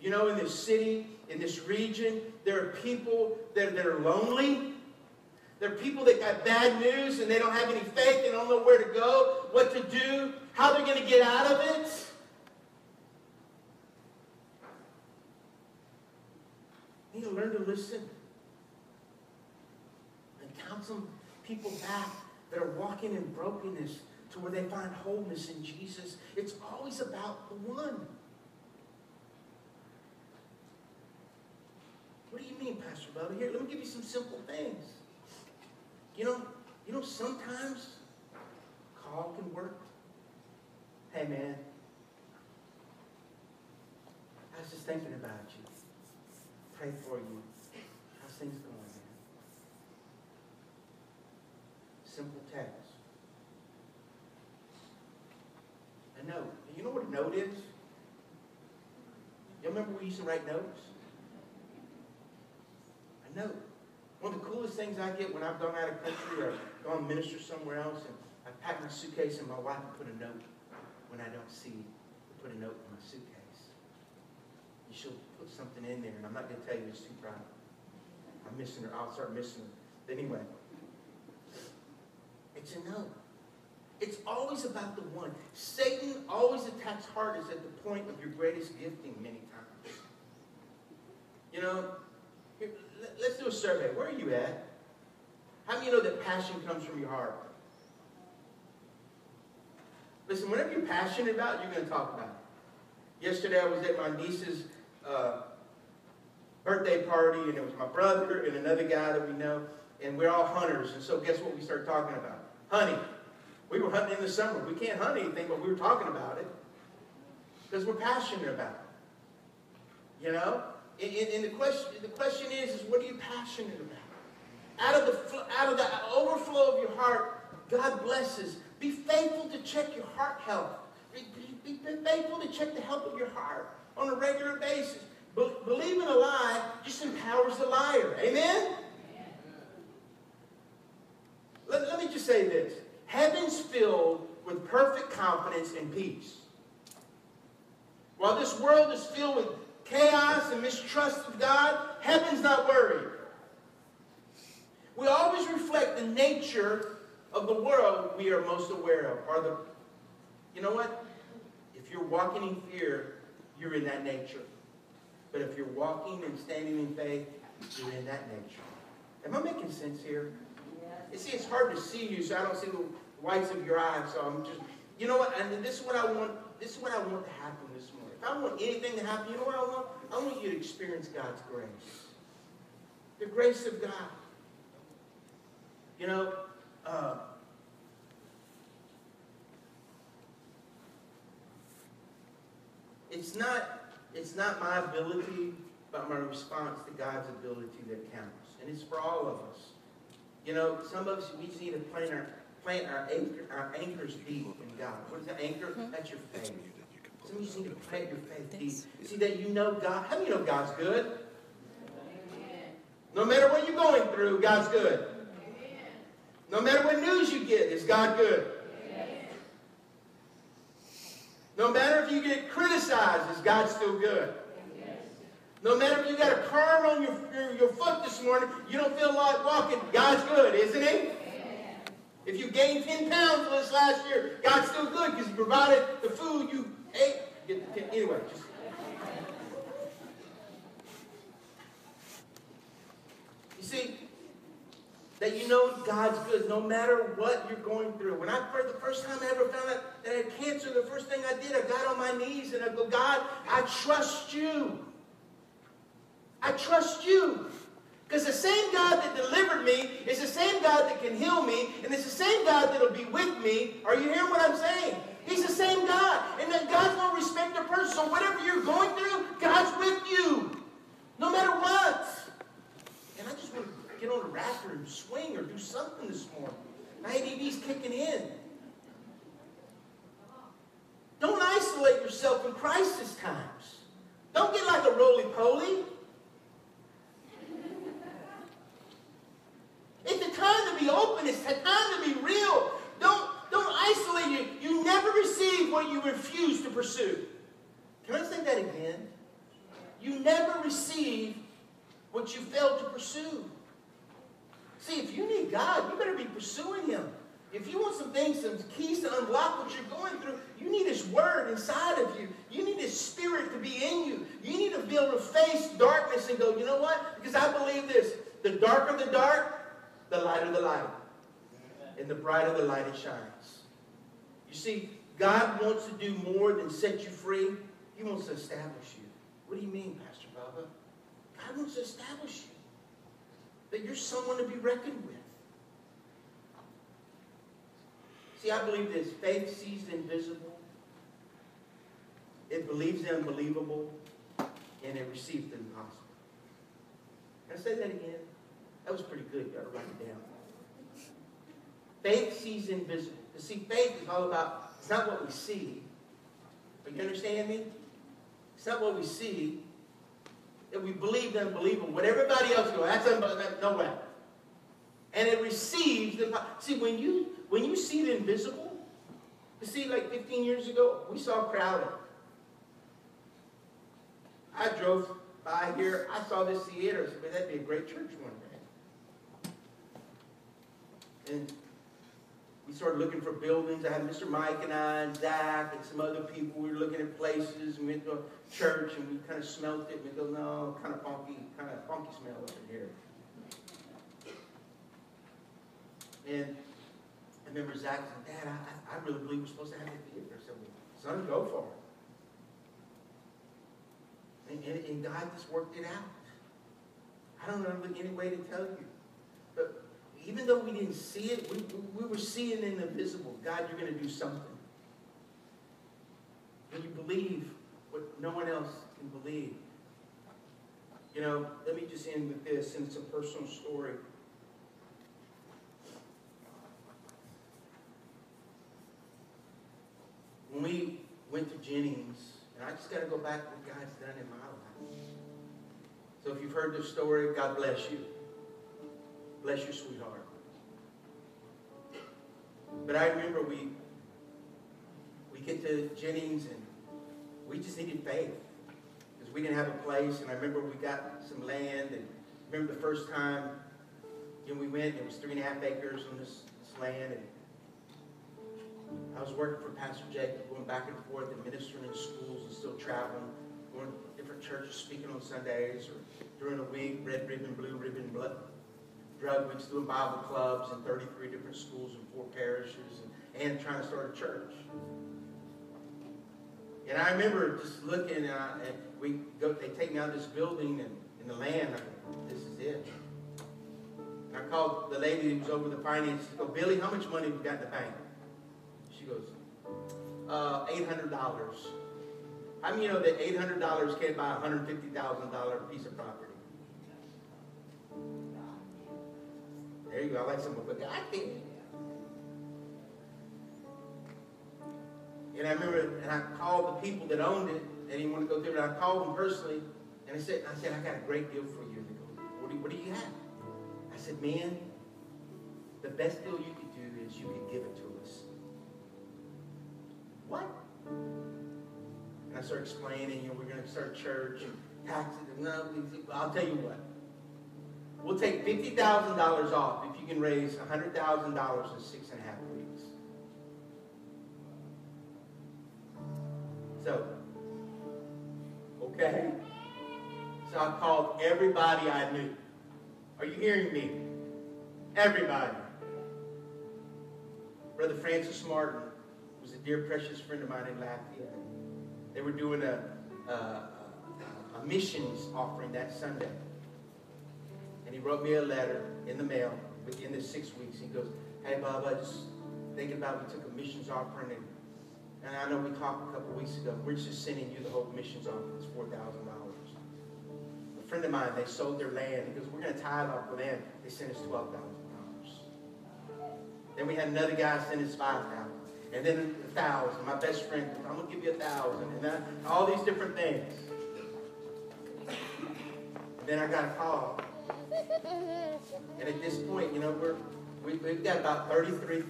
You know, in this city, in this region, there are people that, that are lonely. There are people that got bad news and they don't have any faith. They don't know where to go, what to do, how they're going to get out of it. You need to learn to listen and counsel people back that are walking in brokenness to where they find wholeness in Jesus. It's always about the one. What do you mean, Pastor Bubba? Here, let me give you some simple things. You know, you know, sometimes call can work. Hey, man, I was just thinking about you. Pray for you. How's things going, man? Simple text. A note. You know what a note is? You remember we used to write notes? A note. One of the coolest things I get when I've gone out of country or gone minister somewhere else and I pack my suitcase and my wife will put a note when I don't see, put a note in my suitcase. And she'll put something in there, and I'm not going to tell you it's too private. I'm missing her. I'll start missing her. But anyway, it's a note. It's always about the one. Satan always attacks hardest at the point of your greatest gifting many times. You know, let's do a survey. Where are you at? How many know that passion comes from your heart? Listen, whatever you're passionate about, you're going to talk about it. Yesterday I was at my niece's uh, birthday party, and it was my brother and another guy that we know, and we're all hunters. And so guess what we started talking about? Hunting. We were hunting in the summer. We can't hunt anything, but we were talking about it because we're passionate about it. You know? And, and, the question, the question is, is what are you passionate about? Out of the out of the overflow of your heart, God blesses. Be faithful to check your heart health. Be, be, be faithful to check the health of your heart on a regular basis. Be, believing a lie just empowers the liar. Amen? Let, let me just say this. Heaven's filled with perfect confidence and peace. While this world is filled with chaos and mistrust of God, heaven's not worried. We always reflect the nature of the world we are most aware of. Are the, you know what? If you're walking in fear, you're in that nature. But if you're walking and standing in faith, you're in that nature. Am I making sense here? You see, it's hard to see you, so I don't see the whites of your eyes. So I'm just, you know what? And this is what I want. This is what I want to happen this morning. I want anything to happen, you know what I want? I want you to experience God's grace, the grace of God. You know, uh, it's not it's not my ability, but my response to God's ability that counts, and it's for all of us. You know, some of us we just need to plant our plant our, anchor, our anchors deep in God. What is that anchor? Mm-hmm. That's your faith. You just need to plant your faith deep. See that you know God. How do you know God's good? No matter what you're going through, God's good. No matter what news you get, is God good? No matter if you get criticized, is God still good? No matter if you got a curve on your, your, your, foot this morning, you don't feel like walking, God's good, isn't He? If you gained 10 pounds this last year, God's still good because He provided the food you ate. Anyway, just You see, that you know God's good no matter what you're going through. When I for the first time I ever found out that I had cancer, the first thing I did, I got on my knees and I go, God, I trust you. I trust you. Because the same God that delivered me is the same God that can heal me, and it's the same God that'll be with me. Are you hearing what I'm saying? He's the same God. And that God's no respect of person. So whatever you're going through, God's with you. No matter what. And I just want to get on a rafter and swing or do something this morning. My ADD's kicking in. Don't isolate yourself in crisis times. Don't get like a roly-poly. It's the time to be open. It's the time to be real. Don't, don't isolate you. You never receive what you refuse to pursue. Can I say that again? You never receive what you failed to pursue. See, if you need God, you better be pursuing Him. If you want some things, some keys to unlock what you're going through, you need His Word inside of you. You need His Spirit to be in you. You need to be able to face darkness and go, you know what? Because I believe this. The darker the dark, the lighter the light. And the brighter the light it shines. You see, God wants to do more than set you free. He wants to establish you. What do you mean, Pastor Bubba? God wants to establish you that you're someone to be reckoned with. See, I believe this faith sees the invisible, it believes the unbelievable, and it receives the impossible. Can I say that again? That was pretty good. You got to write it down. Faith sees invisible. You see, faith is all about, it's not what we see. But you understand me? It's not what we see, that we believe the unbelievable. What everybody else goes, that's unbelievable. No way. And it receives the see when you when you see the invisible. You see, like 15 years ago, we saw Crowley. I drove by here. I saw this theater. I said, that'd be a great church one day. And we started looking for buildings. I had Mr. Mike and I and Zach and some other people. We were looking at places. And we went to a church and we kind of smelt it. And we go, no, kind of funky, kind of funky smell up in here. And I remember Zach said, Dad, I, I really believe we're supposed to have a theater. I said, well, son, go for it. And, and, and God just worked it out. I don't know any way to tell you. Even though we didn't see it, we, we were seeing in the visible. God, you're going to do something. When you believe what no one else can believe. You know, let me just end with this, and it's a personal story. When we went to Jennings, and I just got to go back to what God's done in my life. So if you've heard this story, God bless you. Bless you, sweetheart. But I remember we we get to Jennings and we just needed faith because we didn't have a place. And I remember we got some land and remember the first time you know, we went, it was three and a half acres on this, this land. And I was working for Pastor Jacob, going back and forth and ministering in schools and still traveling, going to different churches, speaking on Sundays or during the week, red ribbon, blue ribbon, blood, drug weeks, doing Bible clubs in 33 different schools in four parishes, and, and trying to start a church. And I remember just looking, uh, and we go, they take me out of this building and in the land. I this is it. And I called the lady who was over the finances. I go, Billy, how much money we got in the bank? She goes, uh, $800. How many you know that $800 can't buy a $150,000 piece of property? There you go. I like someone, but God can. And I remember, and I called the people that owned it. They didn't want to go through it. I called them personally, and I said, I said, I got a great deal for you. What do, you, what do you have? I said, man, the best deal you could do is you could give it to us. What? And I started explaining, you know, we're going to start church and taxes. And no, I'll tell you what. We'll take $50,000 off if you can raise $100,000 in six and a half weeks. So, okay. So I called everybody I knew. Are you hearing me? Everybody. Brother Francis Martin was a dear, precious friend of mine in Lafayette. They were doing a, a, a missions offering that Sunday. He wrote me a letter in the mail within the six weeks. He goes, hey, Bob, I just thinking about we took a missions offering and and I know we talked a couple weeks ago. We're just sending you the whole missions offering. It's four thousand dollars. A friend of mine, they sold their land. He goes, "We're going to tithe off the land." They sent us twelve thousand dollars. Then we had another guy send us five thousand, and then a thousand. My best friend, "I'm going to give you a thousand, and then all these different things. And then I got a call, and at this point, you know, we're we, we've got about $33,000.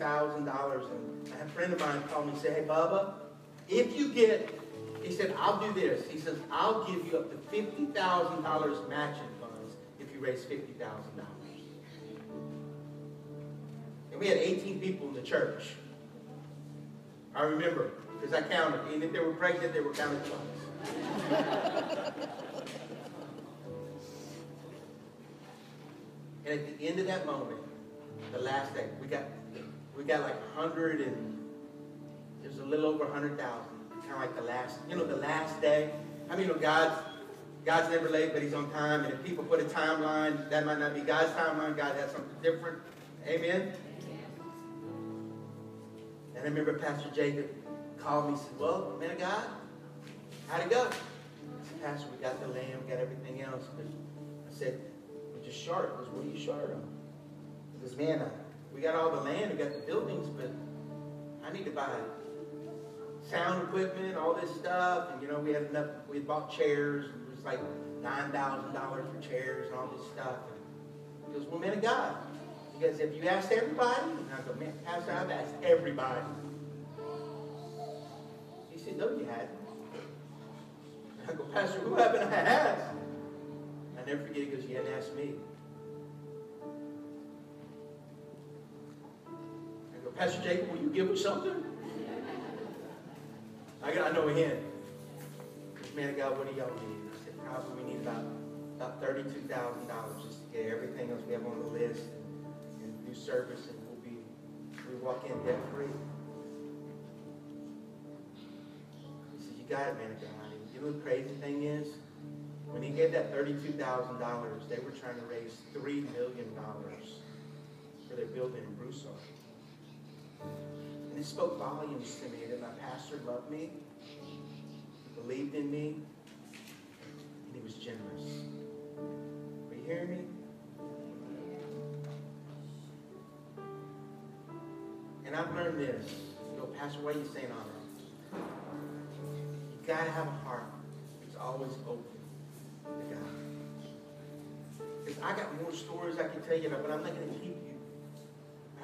And a friend of mine called me and said, hey, Bubba, if you get, he said, I'll do this. He says, I'll give you up to $50,000 matching funds if you raise $50,000. And we had 18 people in the church. I remember, because I counted. And if they were pregnant, they were counted twice. and at the end of that moment, the last day. We got we got like hundred and it was a little over a hundred thousand. Kind of like the last, you know, the last day. I mean, you know, God's God's never late, but He's on time. And if people put a timeline, that might not be God's timeline. God has something different. Amen. And I remember Pastor Jacob called me and said, "Well, man of God, how'd it go?" I said, "Pastor, we got the lamb, got everything else." But I said, "We're just short." He goes, "What are you short on?" Because, man, uh, we got all the land, we got the buildings, but I need to buy sound equipment, all this stuff. And, you know, we had enough, we bought chairs. And it was like $9,000 for chairs and all this stuff. And he goes, well, man of God. He goes, have you asked everybody? And I go, man, Pastor, I've asked everybody. He said, no, you hadn't. I go, Pastor, who haven't I asked? I never forget, he goes, you hadn't asked me. I go, Pastor Jacob, will you give us something? I, got, I know a hint. Man of God, what do y'all need? I said, probably we need about, about $32,000 just to get everything else we have on the list and, do service, and we'll be, we walk in debt free. He said, you got it, man of God. And you know the crazy thing is? When he gave that $32,000, they were trying to raise $3 million for their building in Broussard. And it spoke volumes to me that my pastor loved me, believed in me, and he was generous. Are you hearing me? And I've learned this. You go, Pastor, why are you saying all that? You gotta have a heart that's always open to. Because I got more stories I can tell you but I'm not gonna keep you.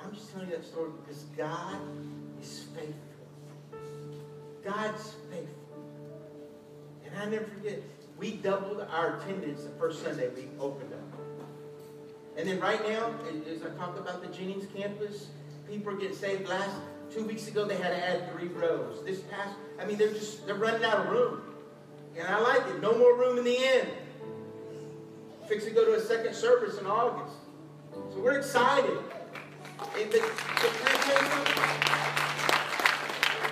I'm just telling you that story because God is faithful. God's faithful. And I never forget, we doubled our attendance the first Sunday we opened up. And then right now, as I talk about the Jennings campus, people are getting saved. Last two weeks ago, they had to add three rows. This past, I mean, they're just they're running out of room, and I like it. No more room in the end. Fix to go to a second service in August, so we're excited. And, the, the,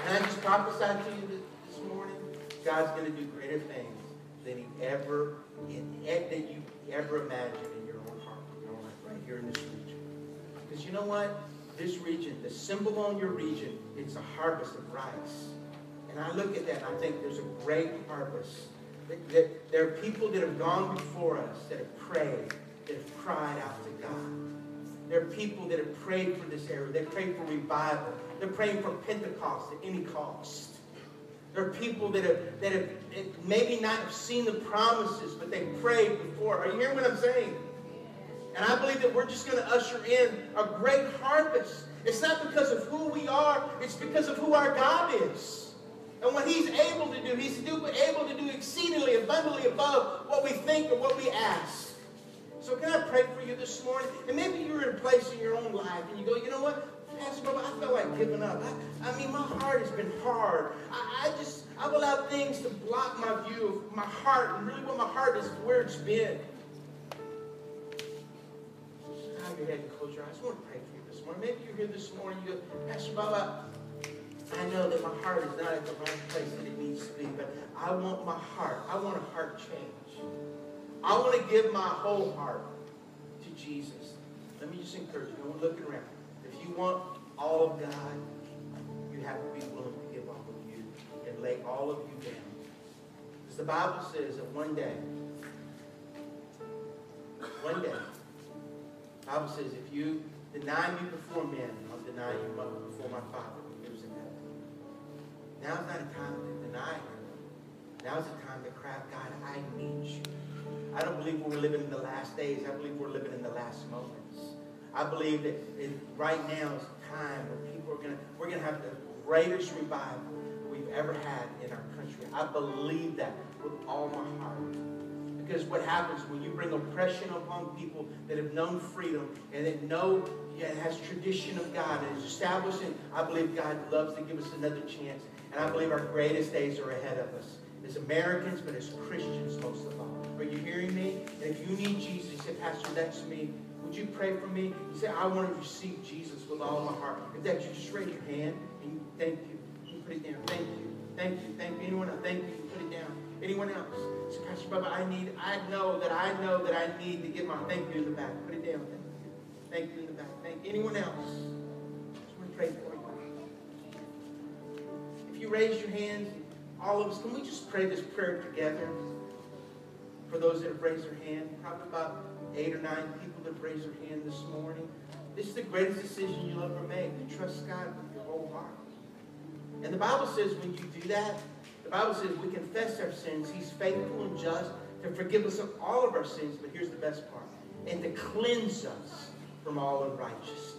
and I just prophesied to you this morning, God's going to do greater things than he ever, that you ever imagined in your own heart, your own life, right here in this region. Because you know what? This region, the symbol on your region, it's a harvest of rice. And I look at that and I think there's a great harvest. That, that there are people that have gone before us that have prayed, that have cried out to God. There are people that have prayed for this area. They prayed for revival. They're praying for Pentecost at any cost. There are people that have, that have maybe not have seen the promises, but they prayed before. Are you hearing what I'm saying? And I believe that we're just going to usher in a great harvest. It's not because of who we are, it's because of who our God is. And what He's able to do, He's able to do exceedingly abundantly above what we think or what we ask. So can I pray for you this morning? And maybe you're in a place in your own life and you go, you know what? Pastor Bob, I feel like giving up. I, I mean, my heart has been hard. I, I just, I've allowed things to block my view of my heart and really what my heart is, where it's been. Have your head and close your eyes. I want to pray for you this morning. Maybe you're here this morning. You go, Pastor Bob, I know that my heart is not at the right place that it needs to be, but I want my heart. I want a heart change. I want to give my whole heart to Jesus. Let me just encourage you. No one looking around If you want all of God, you have to be willing to give all of you and lay all of you down. Because the Bible says that one day, one day, the Bible says, if you deny me before men, I'll deny you before my Father Now's not a time to deny him. Now's the time to cry, God, I need you. I don't believe we're living in the last days. I believe we're living in the last moments. I believe that it, right now is time where people are going to, we're going to have the greatest revival we've ever had in our country. I believe that with all my heart. Because what happens when you bring oppression upon people that have known freedom and that know yeah, has tradition of God and is established I believe God loves to give us another chance. And I believe our greatest days are ahead of us. As Americans, but as Christians most of all. Are you hearing me? And if you need Jesus, you say, Pastor, that's me. Would you pray for me? You say, I want to receive Jesus with all my heart. If that's you, just raise your hand and you thank you. You put it down. Thank you. Thank you. Thank you. Anyone else? Thank you. you put it down. Anyone else? Say, Pastor Bubba, I need, I know that I know that I need to get my thank you in the back. Put it down. Thank you. Thank you in the back. Thank you. Anyone else? Just want to pray for. If you raise your hands, all of us, can we just pray this prayer together? For those that have raised their hand, probably about eight or nine people that raised their hand this morning. This is the greatest decision you'll ever make, to trust God with your whole heart. And the Bible says when you do that, the Bible says we confess our sins. He's faithful and just to forgive us of all of our sins. But here's the best part. And to cleanse us from all unrighteousness.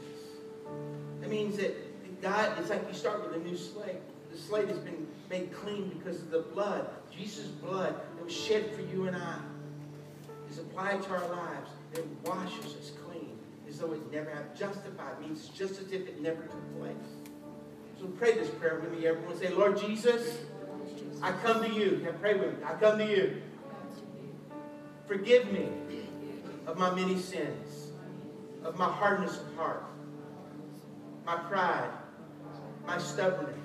That means that God, it's like you start with a new slate. The slate has been made clean because of the blood, Jesus' blood that was shed for you and I is applied to our lives. It washes us clean. as though it never happened. Justified means just as if it never took place. So pray this prayer with me. Everyone say, Lord Jesus, I come to you. Now pray with me. I come to you. Forgive me of my many sins, of my hardness of heart, my pride, my stubbornness.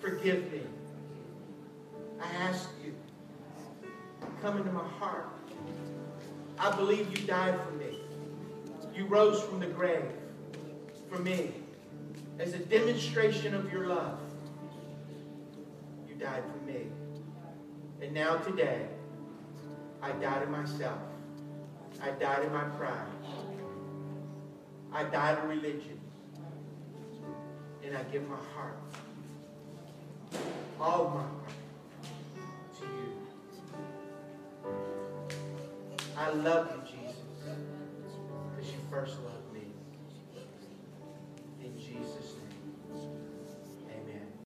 Forgive me. I ask you, come into my heart. I believe you died for me. You rose from the grave for me as a demonstration of your love. You died for me. And now today, I die to myself. I die to my pride. I die to religion. And I give my heart, all mine to you. I love you, Jesus, because you first loved me. In Jesus' name.